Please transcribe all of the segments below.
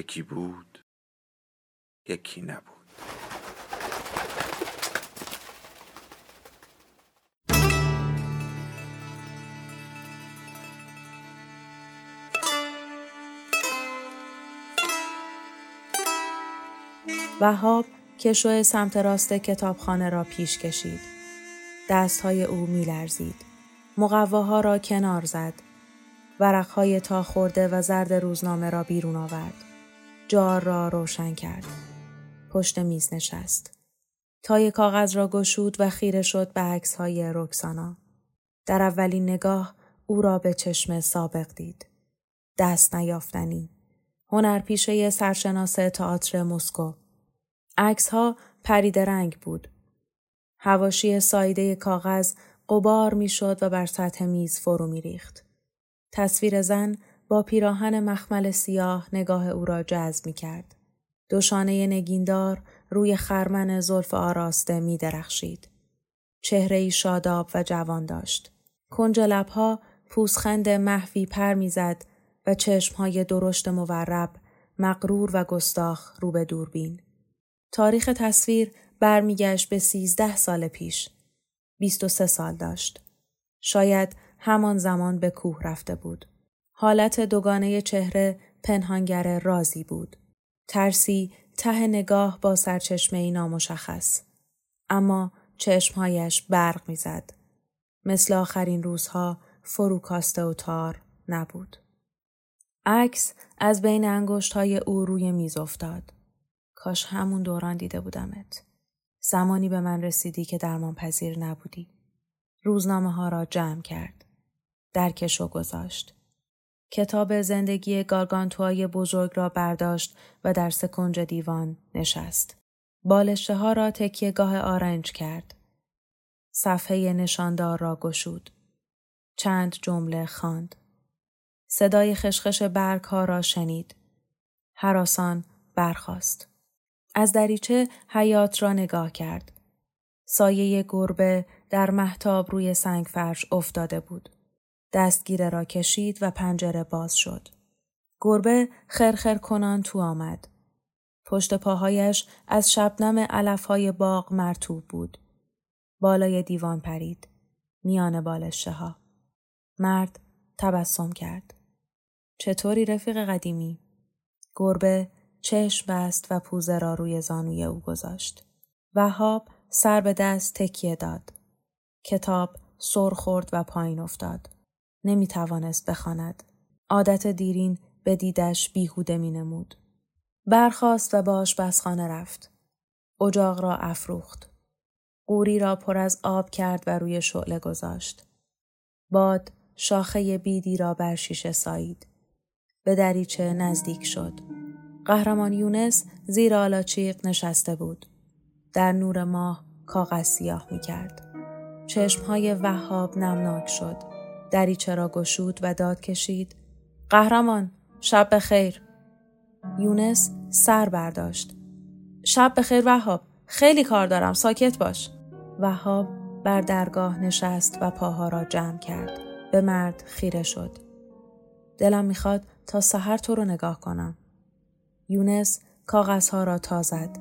یکی بود یکی نبود وهاب کشو سمت راست کتابخانه را پیش کشید. دستهای او میلرزید. مقواها را کنار زد. ورقهای تا خورده و زرد روزنامه را بیرون آورد. جار را روشن کرد. پشت میز نشست. تای کاغذ را گشود و خیره شد به عکس های رکسانا. در اولین نگاه او را به چشم سابق دید. دست نیافتنی. هنرپیشه سرشناس تئاتر مسکو. عکس ها پرید رنگ بود. هواشی سایده کاغذ قبار می‌شد و بر سطح میز فرو می ریخت. تصویر زن با پیراهن مخمل سیاه نگاه او را جذب می کرد. دوشانه نگیندار روی خرمن زلف آراسته می درخشید. چهره ای شاداب و جوان داشت. کنج لبها پوسخند محوی پر می‌زد و چشمهای درشت مورب مقرور و گستاخ رو به دوربین. تاریخ تصویر برمیگشت به سیزده سال پیش. بیست و سه سال داشت. شاید همان زمان به کوه رفته بود. حالت دوگانه چهره پنهانگر رازی بود. ترسی ته نگاه با سرچشمه نامشخص. اما چشمهایش برق می‌زد. مثل آخرین روزها فروکاسته و تار نبود. عکس از بین انگشت های او روی میز افتاد. کاش همون دوران دیده بودمت. زمانی به من رسیدی که درمان پذیر نبودی. روزنامه ها را جمع کرد. درکش و گذاشت. کتاب زندگی گارگانتوهای بزرگ را برداشت و در سکنج دیوان نشست. بالشته ها را تکیه گاه آرنج کرد. صفحه نشاندار را گشود. چند جمله خواند. صدای خشخش برگ ها را شنید. حراسان برخاست. از دریچه حیات را نگاه کرد. سایه گربه در محتاب روی سنگ فرش افتاده بود. دستگیره را کشید و پنجره باز شد. گربه خرخر کنان تو آمد. پشت پاهایش از شبنم علفهای باغ مرتوب بود. بالای دیوان پرید. میان بالشه ها. مرد تبسم کرد. چطوری رفیق قدیمی؟ گربه چشم بست و پوزه را روی زانوی او گذاشت. وهاب سر به دست تکیه داد. کتاب سر خورد و پایین افتاد. نمی توانست بخواند. عادت دیرین به دیدش بیهوده می نمود. برخاست و به آشپزخانه رفت. اجاق را افروخت. قوری را پر از آب کرد و روی شعله گذاشت. باد شاخه بیدی را بر شیشه سایید. به دریچه نزدیک شد. قهرمان یونس زیر آلاچیق نشسته بود. در نور ماه کاغذ سیاه می کرد. چشمهای وهاب نمناک شد. دریچه را گشود و داد کشید. قهرمان شب بخیر. یونس سر برداشت. شب بخیر وهاب. خیلی کار دارم. ساکت باش. وهاب بر درگاه نشست و پاها را جمع کرد. به مرد خیره شد. دلم می‌خواد تا سحر تو رو نگاه کنم. یونس کاغذها را تا زد.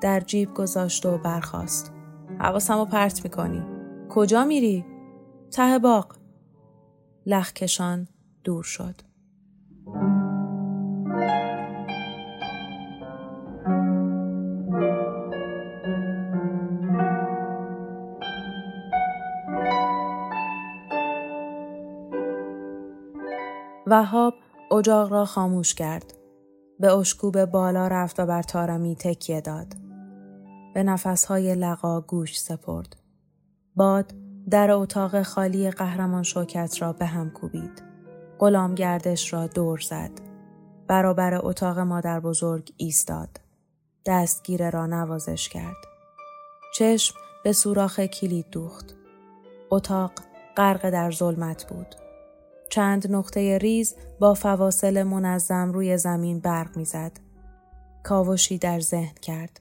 در جیب گذاشت و برخاست. حواسم رو پرت می‌کنی. کجا میری؟ ته باغ. لخکشان دور شد. وهاب اجاق را خاموش کرد. به اشکوب بالا رفت و بر تارمی تکیه داد. به نفسهای لقا گوش سپرد. باد در اتاق خالی قهرمان شوکت را به هم کوبید. غلامگردش را دور زد. برابر اتاق مادر بزرگ ایستاد. دستگیره را نوازش کرد. چشم به سوراخ کلید دوخت. اتاق غرق در ظلمت بود. چند نقطه ریز با فواصل منظم روی زمین برق می‌زد. کاوشی در ذهن کرد.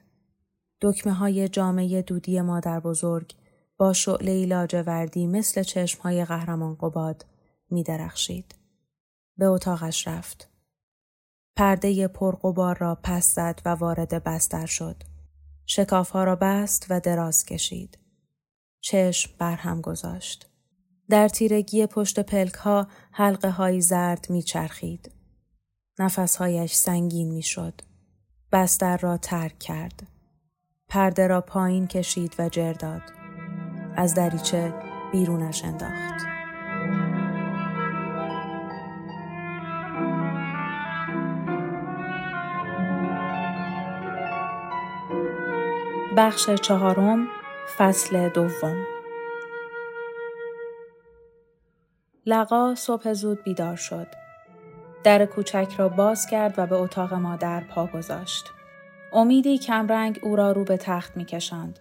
دکمه های جامعه دودی مادر بزرگ با شعله لاجوردی مثل چشم های قهرمان قباد می درخشید. به اتاقش رفت. پرده پرقبار را پس زد و وارد بستر شد. شکافها را بست و دراز کشید. چشم برهم گذاشت. در تیرگی پشت پلک ها حلقه های زرد می چرخید. نفسهایش سنگین می شد. بستر را ترک کرد. پرده را پایین کشید و جر داد. از دریچه بیرونش انداخت. بخش چهارم فصل دوم لقا صبح زود بیدار شد. در کوچک را باز کرد و به اتاق مادر پا گذاشت. امیدی کمرنگ او را رو به تخت می کشند.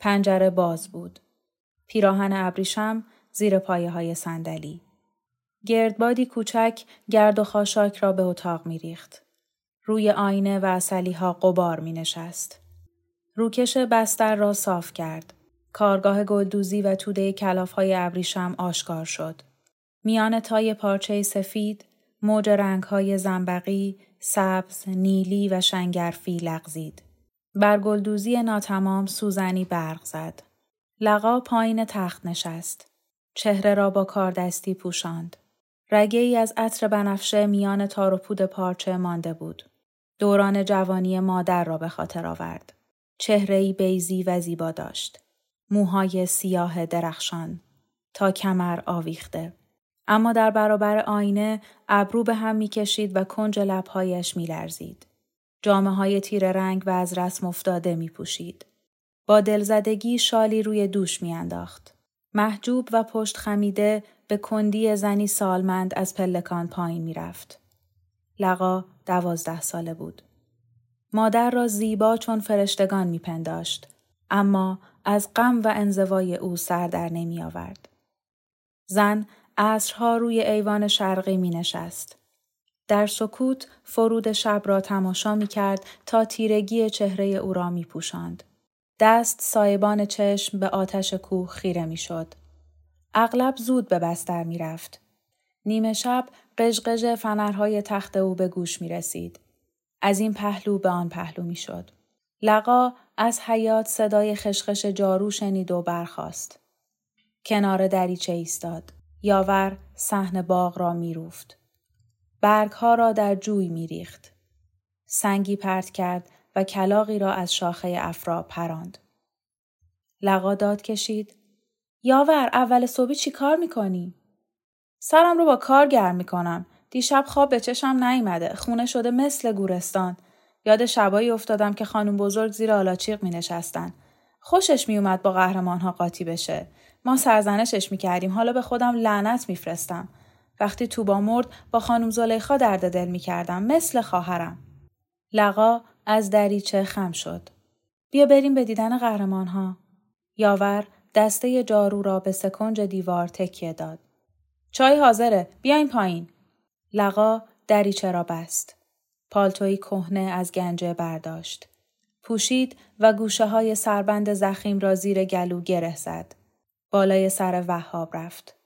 پنجره باز بود. پیراهن ابریشم زیر پایه های صندلی. گردبادی کوچک گرد و خاشاک را به اتاق می ریخت. روی آینه و اصلی ها قبار می نشست. روکش بستر را صاف کرد. کارگاه گلدوزی و توده کلاف های ابریشم آشکار شد. میان تای پارچه سفید، موج رنگ های زنبقی، سبز، نیلی و شنگرفی لغزید. بر گلدوزی ناتمام سوزنی برق زد. لقا پایین تخت نشست. چهره را با کاردستی پوشاند. رگه ای از عطر بنفشه میان تار و پود پارچه مانده بود. دوران جوانی مادر را به خاطر آورد. چهره ای بیزی و زیبا داشت. موهای سیاه درخشان. تا کمر آویخته. اما در برابر آینه ابرو به هم می‌کشید و کنج لبهایش میلرزید. جامعه های تیر رنگ و از رسم افتاده می پوشید. با دلزدگی شالی روی دوش میانداخت. محجوب و پشت خمیده به کندی زنی سالمند از پلکان پایین می‌رفت. لقا دوازده ساله بود. مادر را زیبا چون فرشتگان میپنداشت اما از غم و انزوای او سر در نمی آورد. زن عصرها روی ایوان شرقی می نشست. در سکوت فرود شب را تماشا می کرد تا تیرگی چهره او را می پوشند. دست سایبان چشم به آتش کوه خیره می شد. اغلب زود به بستر می رفت. نیمه شب قژقژ فنرهای تخت او به گوش می رسید. از این پهلو به آن پهلو می شد. لقا از حیات صدای خشخش جارو شنید و برخاست. کنار دریچه ایستاد. یاور صحن باغ را میروفت. برگها را در جوی میریخت. سنگی پرت کرد و کلاقی را از شاخه افرا پراند. لقا داد کشید. یاور اول صبحی چی کار می‌کنی؟ سرم رو با کار گرم می‌کنم. دیشب خواب به چشم نیامده. خونه شده مثل گورستان. یاد شبایی افتادم که خانم بزرگ زیر آلاچیق می نشستن. خوشش می اومد با قهرمان ها قاطی بشه. ما سرزنشش می‌کردیم حالا به خودم لعنت میفرستم وقتی توبا مرد با خانم زلیخا درد دل می‌کردم. مثل خواهرم. لقا از دریچه خم شد. بیا بریم به دیدن قهرمان ها یاور دسته جارو را به سکنج دیوار تکیه داد. چای حاضره. بیاین پایین. لقا دریچه را بست. پالتوی کهنه از گنجه برداشت. پوشید و گوشه های سربند زخیم را زیر گلو گره زد. بالای سر وهاب رفت.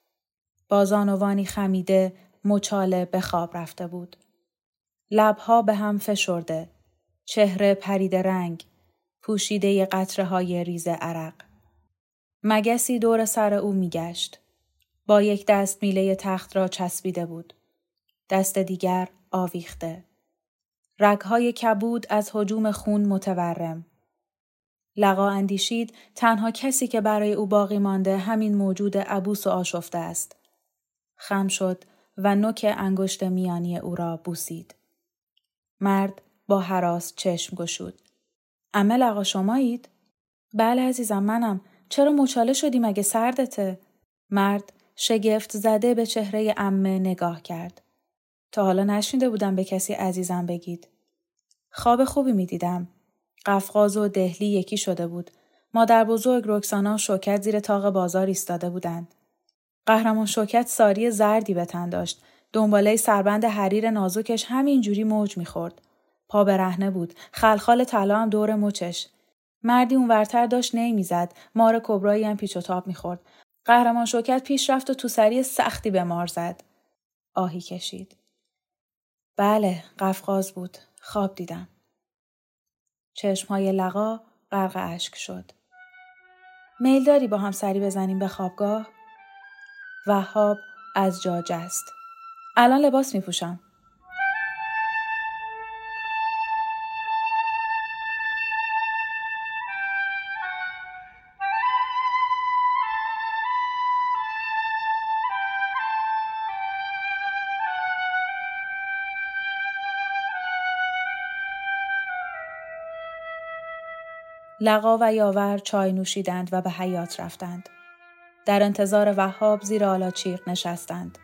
بازانوانی خمیده مچاله به خواب رفته بود. لبها به هم فشرده. چهره پرید رنگ. پوشیده قطره های ریز عرق. مگسی دور سر او میگشت. با یک دست میله تخت را چسبیده بود. دست دیگر آویخته. رگهای کبود از حجوم خون متورم. لقا اندیشید تنها کسی که برای او باقی مانده همین موجود عبوس و آشفته است. خم شد و نوک انگشت میانی او را بوسید. مرد با حراس چشم گشود. امه لقا شمایید؟ بله عزیزم منم. چرا مچاله شدی مگه سردته؟ مرد شگفت زده به چهره امه نگاه کرد. تا حالا نشینده بودم به کسی عزیزم بگید. خواب خوبی می دیدم. قفقاز و دهلی یکی شده بود. مادر بزرگ رکسانا و شوکت زیر تاق بازار ایستاده بودند. قهرمان شوکت ساری زردی به تن داشت. دنباله سربند حریر نازکش همینجوری موج می‌خورد. پا برهنه بود. خلخال طلا هم دور مچش. مردی اونورتر داشت نمی‌زد. مار کبرایی هم پیچ و تاب می‌خورد. قهرمان شوکت پیش رفت و تو سری سختی به مار زد. آهی کشید. بله، قفقاز بود. خواب دیدم. چشمهای لقا غرق اشک شد. میل داری با هم سری بزنیم به خوابگاه؟ وهاب از جا جست. الان لباس می پوشم. لقا و یاور چای نوشیدند و به حیات رفتند. در انتظار وهاب زیر آلاچیق نشستند.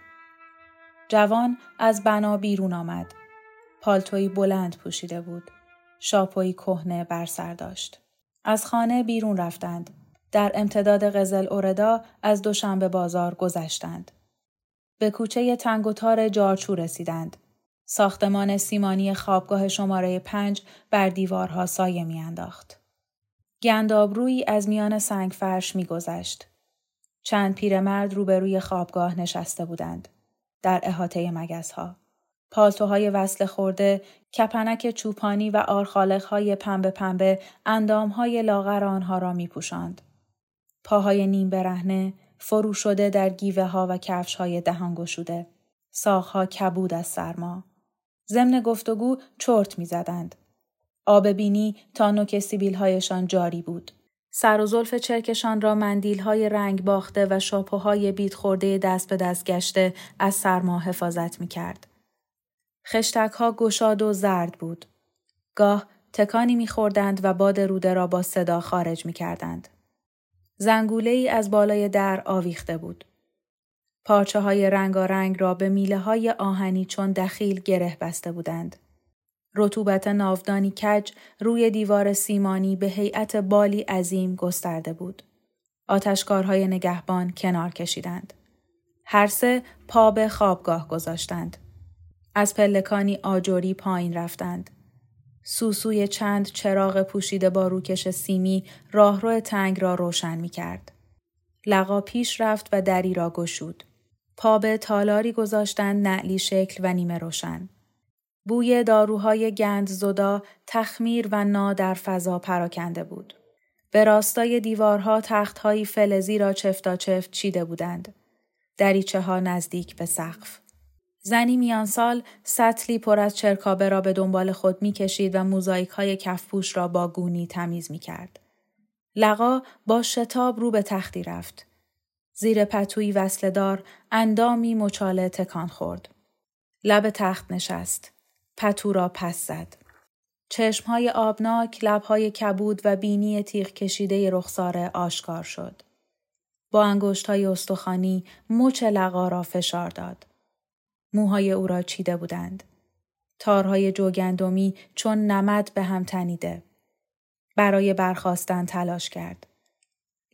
جوان از بنا بیرون آمد. پالتوی بلند پوشیده بود. شاپوی کهنه بر سر داشت. از خانه بیرون رفتند. در امتداد قزل اوردا از دوشنبه بازار گذشتند. به کوچه تنگ و تار جارچو رسیدند. ساختمان سیمانی خوابگاه شماره پنج بر دیوارها سایه میانداخت. گندابرویی از میان سنگ فرش میگذشت. چند پیرمرد روبروی خوابگاه نشسته بودند. در احاطه مگزها. پالتوهای وصل خورده، کپنک چوپانی و آرخالقهای پنبه پنبه اندامهای لاغر آنها را می پوشند. پاهای نیم برهنه، فرو شده در گیوه ها و کفش های دهان گشوده. ساخها کبود از سرما. ضمن گفتگو چرت می زدند. آب بینی تا نوک سیبیل هایشان جاری بود. سر و زلف چرکشان را مندیل های رنگ باخته و شاپوهای بیت خورده دست به دست گشته از سرما حفاظت می کرد. خشتک ها گشاد و زرد بود. گاه تکانی می خوردند و باد روده را با صدا خارج می کردند. زنگوله ای از بالای در آویخته بود. پارچه های رنگارنگ را به میله های آهنی چون دخیل گره بسته بودند. رطوبت ناودانی کج روی دیوار سیمانی به هیئت بالی عظیم گسترده بود. آتشکارهای نگهبان کنار کشیدند. هر سه پا به خوابگاه گذاشتند. از پلکانی آجوری پایین رفتند. سوسوی چند چراغ پوشیده با روکش سیمی راهرو تنگ را روشن می کرد. لقا پیش رفت و دری را گشود. پا به تالاری گذاشتند نعلی شکل و نیمه روشن. بوی داروهای گند زدا تخمیر و نا در فضا پراکنده بود. به راستای دیوارها تختهایی فلزی را چفتا چفت چیده بودند. دریچه ها نزدیک به سقف. زنی میان سال سطلی پر از چرکابه را به دنبال خود می کشید و موزاییک های کفپوش را با گونی تمیز می کرد. لقا با شتاب رو به تختی رفت. زیر پتوی وصلدار اندامی مچاله تکان خورد. لب تخت نشست. پتو را پس زد. چشمهای آبناک، لبهای کبود و بینی تیغ کشیده رخسار آشکار شد. با انگشت های استخوانی مچ لقا را فشار داد. موهای او را چیده بودند. تارهای جوگندمی چون نمد به هم تنیده. برای برخواستن تلاش کرد.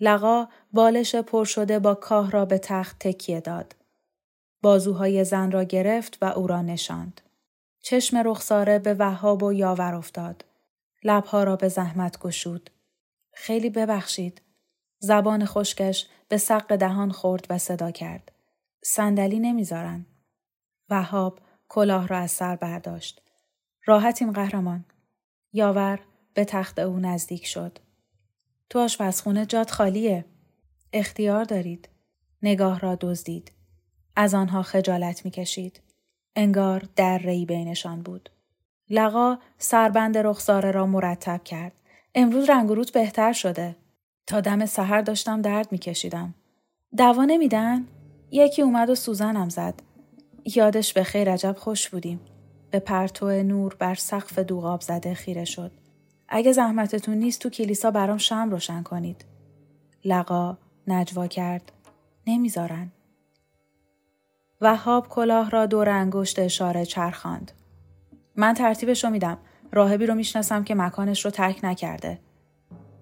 لقا بالش پر شده با کاه را به تخت تکیه داد. بازوهای زن را گرفت و او را نشاند. چشم رخساره به وهاب و یاور افتاد. لبها را به زحمت گشود. خیلی ببخشید. زبان خشکش به سق دهان خورد و صدا کرد. صندلی نمی‌ذارن. وهاب کلاه را از سر برداشت. راحتیم قهرمان. یاور به تخت او نزدیک شد. تو آشپزخونه جات خالیه. اختیار دارید. نگاه را دزدید. از آنها خجالت می‌کشید. انگار در ری بینشان بود. لقا سربند رخساره را مرتب کرد. امروز رنگ روت بهتر شده. تا دم سحر داشتم درد میکشیدم. دوا نمیدن؟ یکی اومد و سوزنم زد. یادش به خیر عجب خوش بودیم. به پرتو نور بر سقف دوغاب زده خیره شد. اگه زحمتتون نیست تو کلیسا برام شم روشن کنید. لقا نجوا کرد. نمی‌ذارن. وهاب کلاه را دور انگشت اشاره چرخاند. من ترتیبش رو میدم. راهبی رو می‌شناسم که مکانش رو ترک نکرده.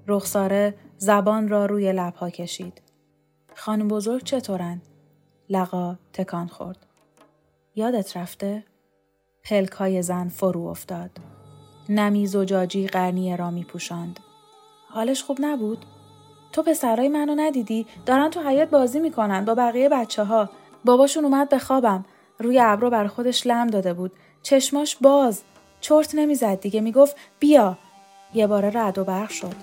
رخساره زبان را روی لبها کشید. خانم بزرگ چطورن؟ لقا تکان خورد. یادت رفته؟ پلکای زن فرو افتاد. نمی زجاجی قرنیه را می پوشند. حالش خوب نبود؟ تو پسرای منو ندیدی؟ دارن تو حیات بازی می‌کنن با بقیه بچه ها. باباشون اومد به خوابم. روی ابرو بر خودش لم داده بود. چشماش باز. چرت نمی‌زد دیگه می‌گفت بیا. یه باره رد و برق شد.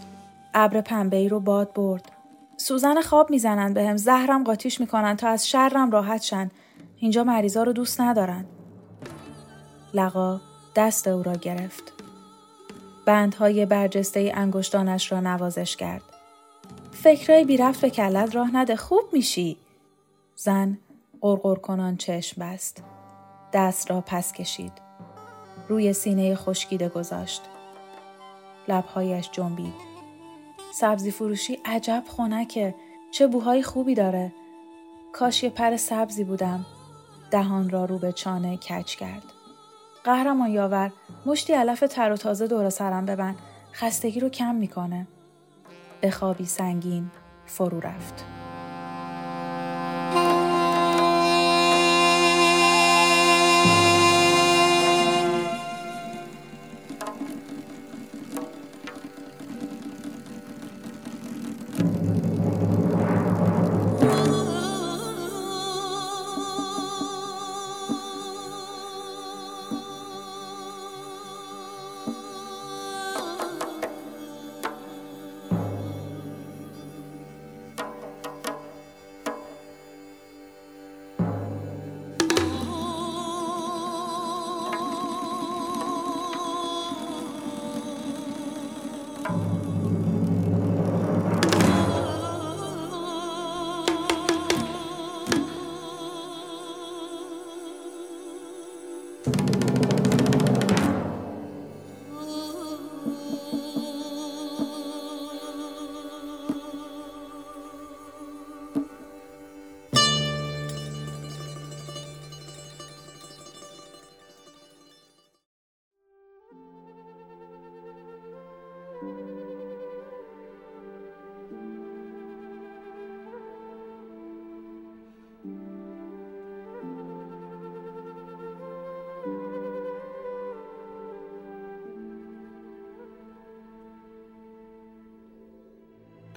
ابر پنبه ای رو باد برد. سوزن خواب می‌زنن بهم زهرم قاطیش می‌کنن تا از شرم راحت شن. اینجا مریضا رو دوست ندارن. لقا دست او را گرفت. بندهای برجسته انگشتانش را نوازش کرد. فکرهای بی رفت به کلت راه نده خوب میشی. زن قرقر کنان چشم بست. دست را پس کشید. روی سینه خشکیده گذاشت. لبهایش جنبید. سبزی فروشی عجب خنکه. چه بوهای خوبی داره. کاش یه پر سبزی بودم. دهان را رو به چانه کچ کرد. قهرمان یاور مشتی علف تر و تازه دور سرم ببند خستگی رو کم می‌کنه به خوابی سنگین فرو رفت Oh.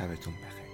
شبتون بخیر.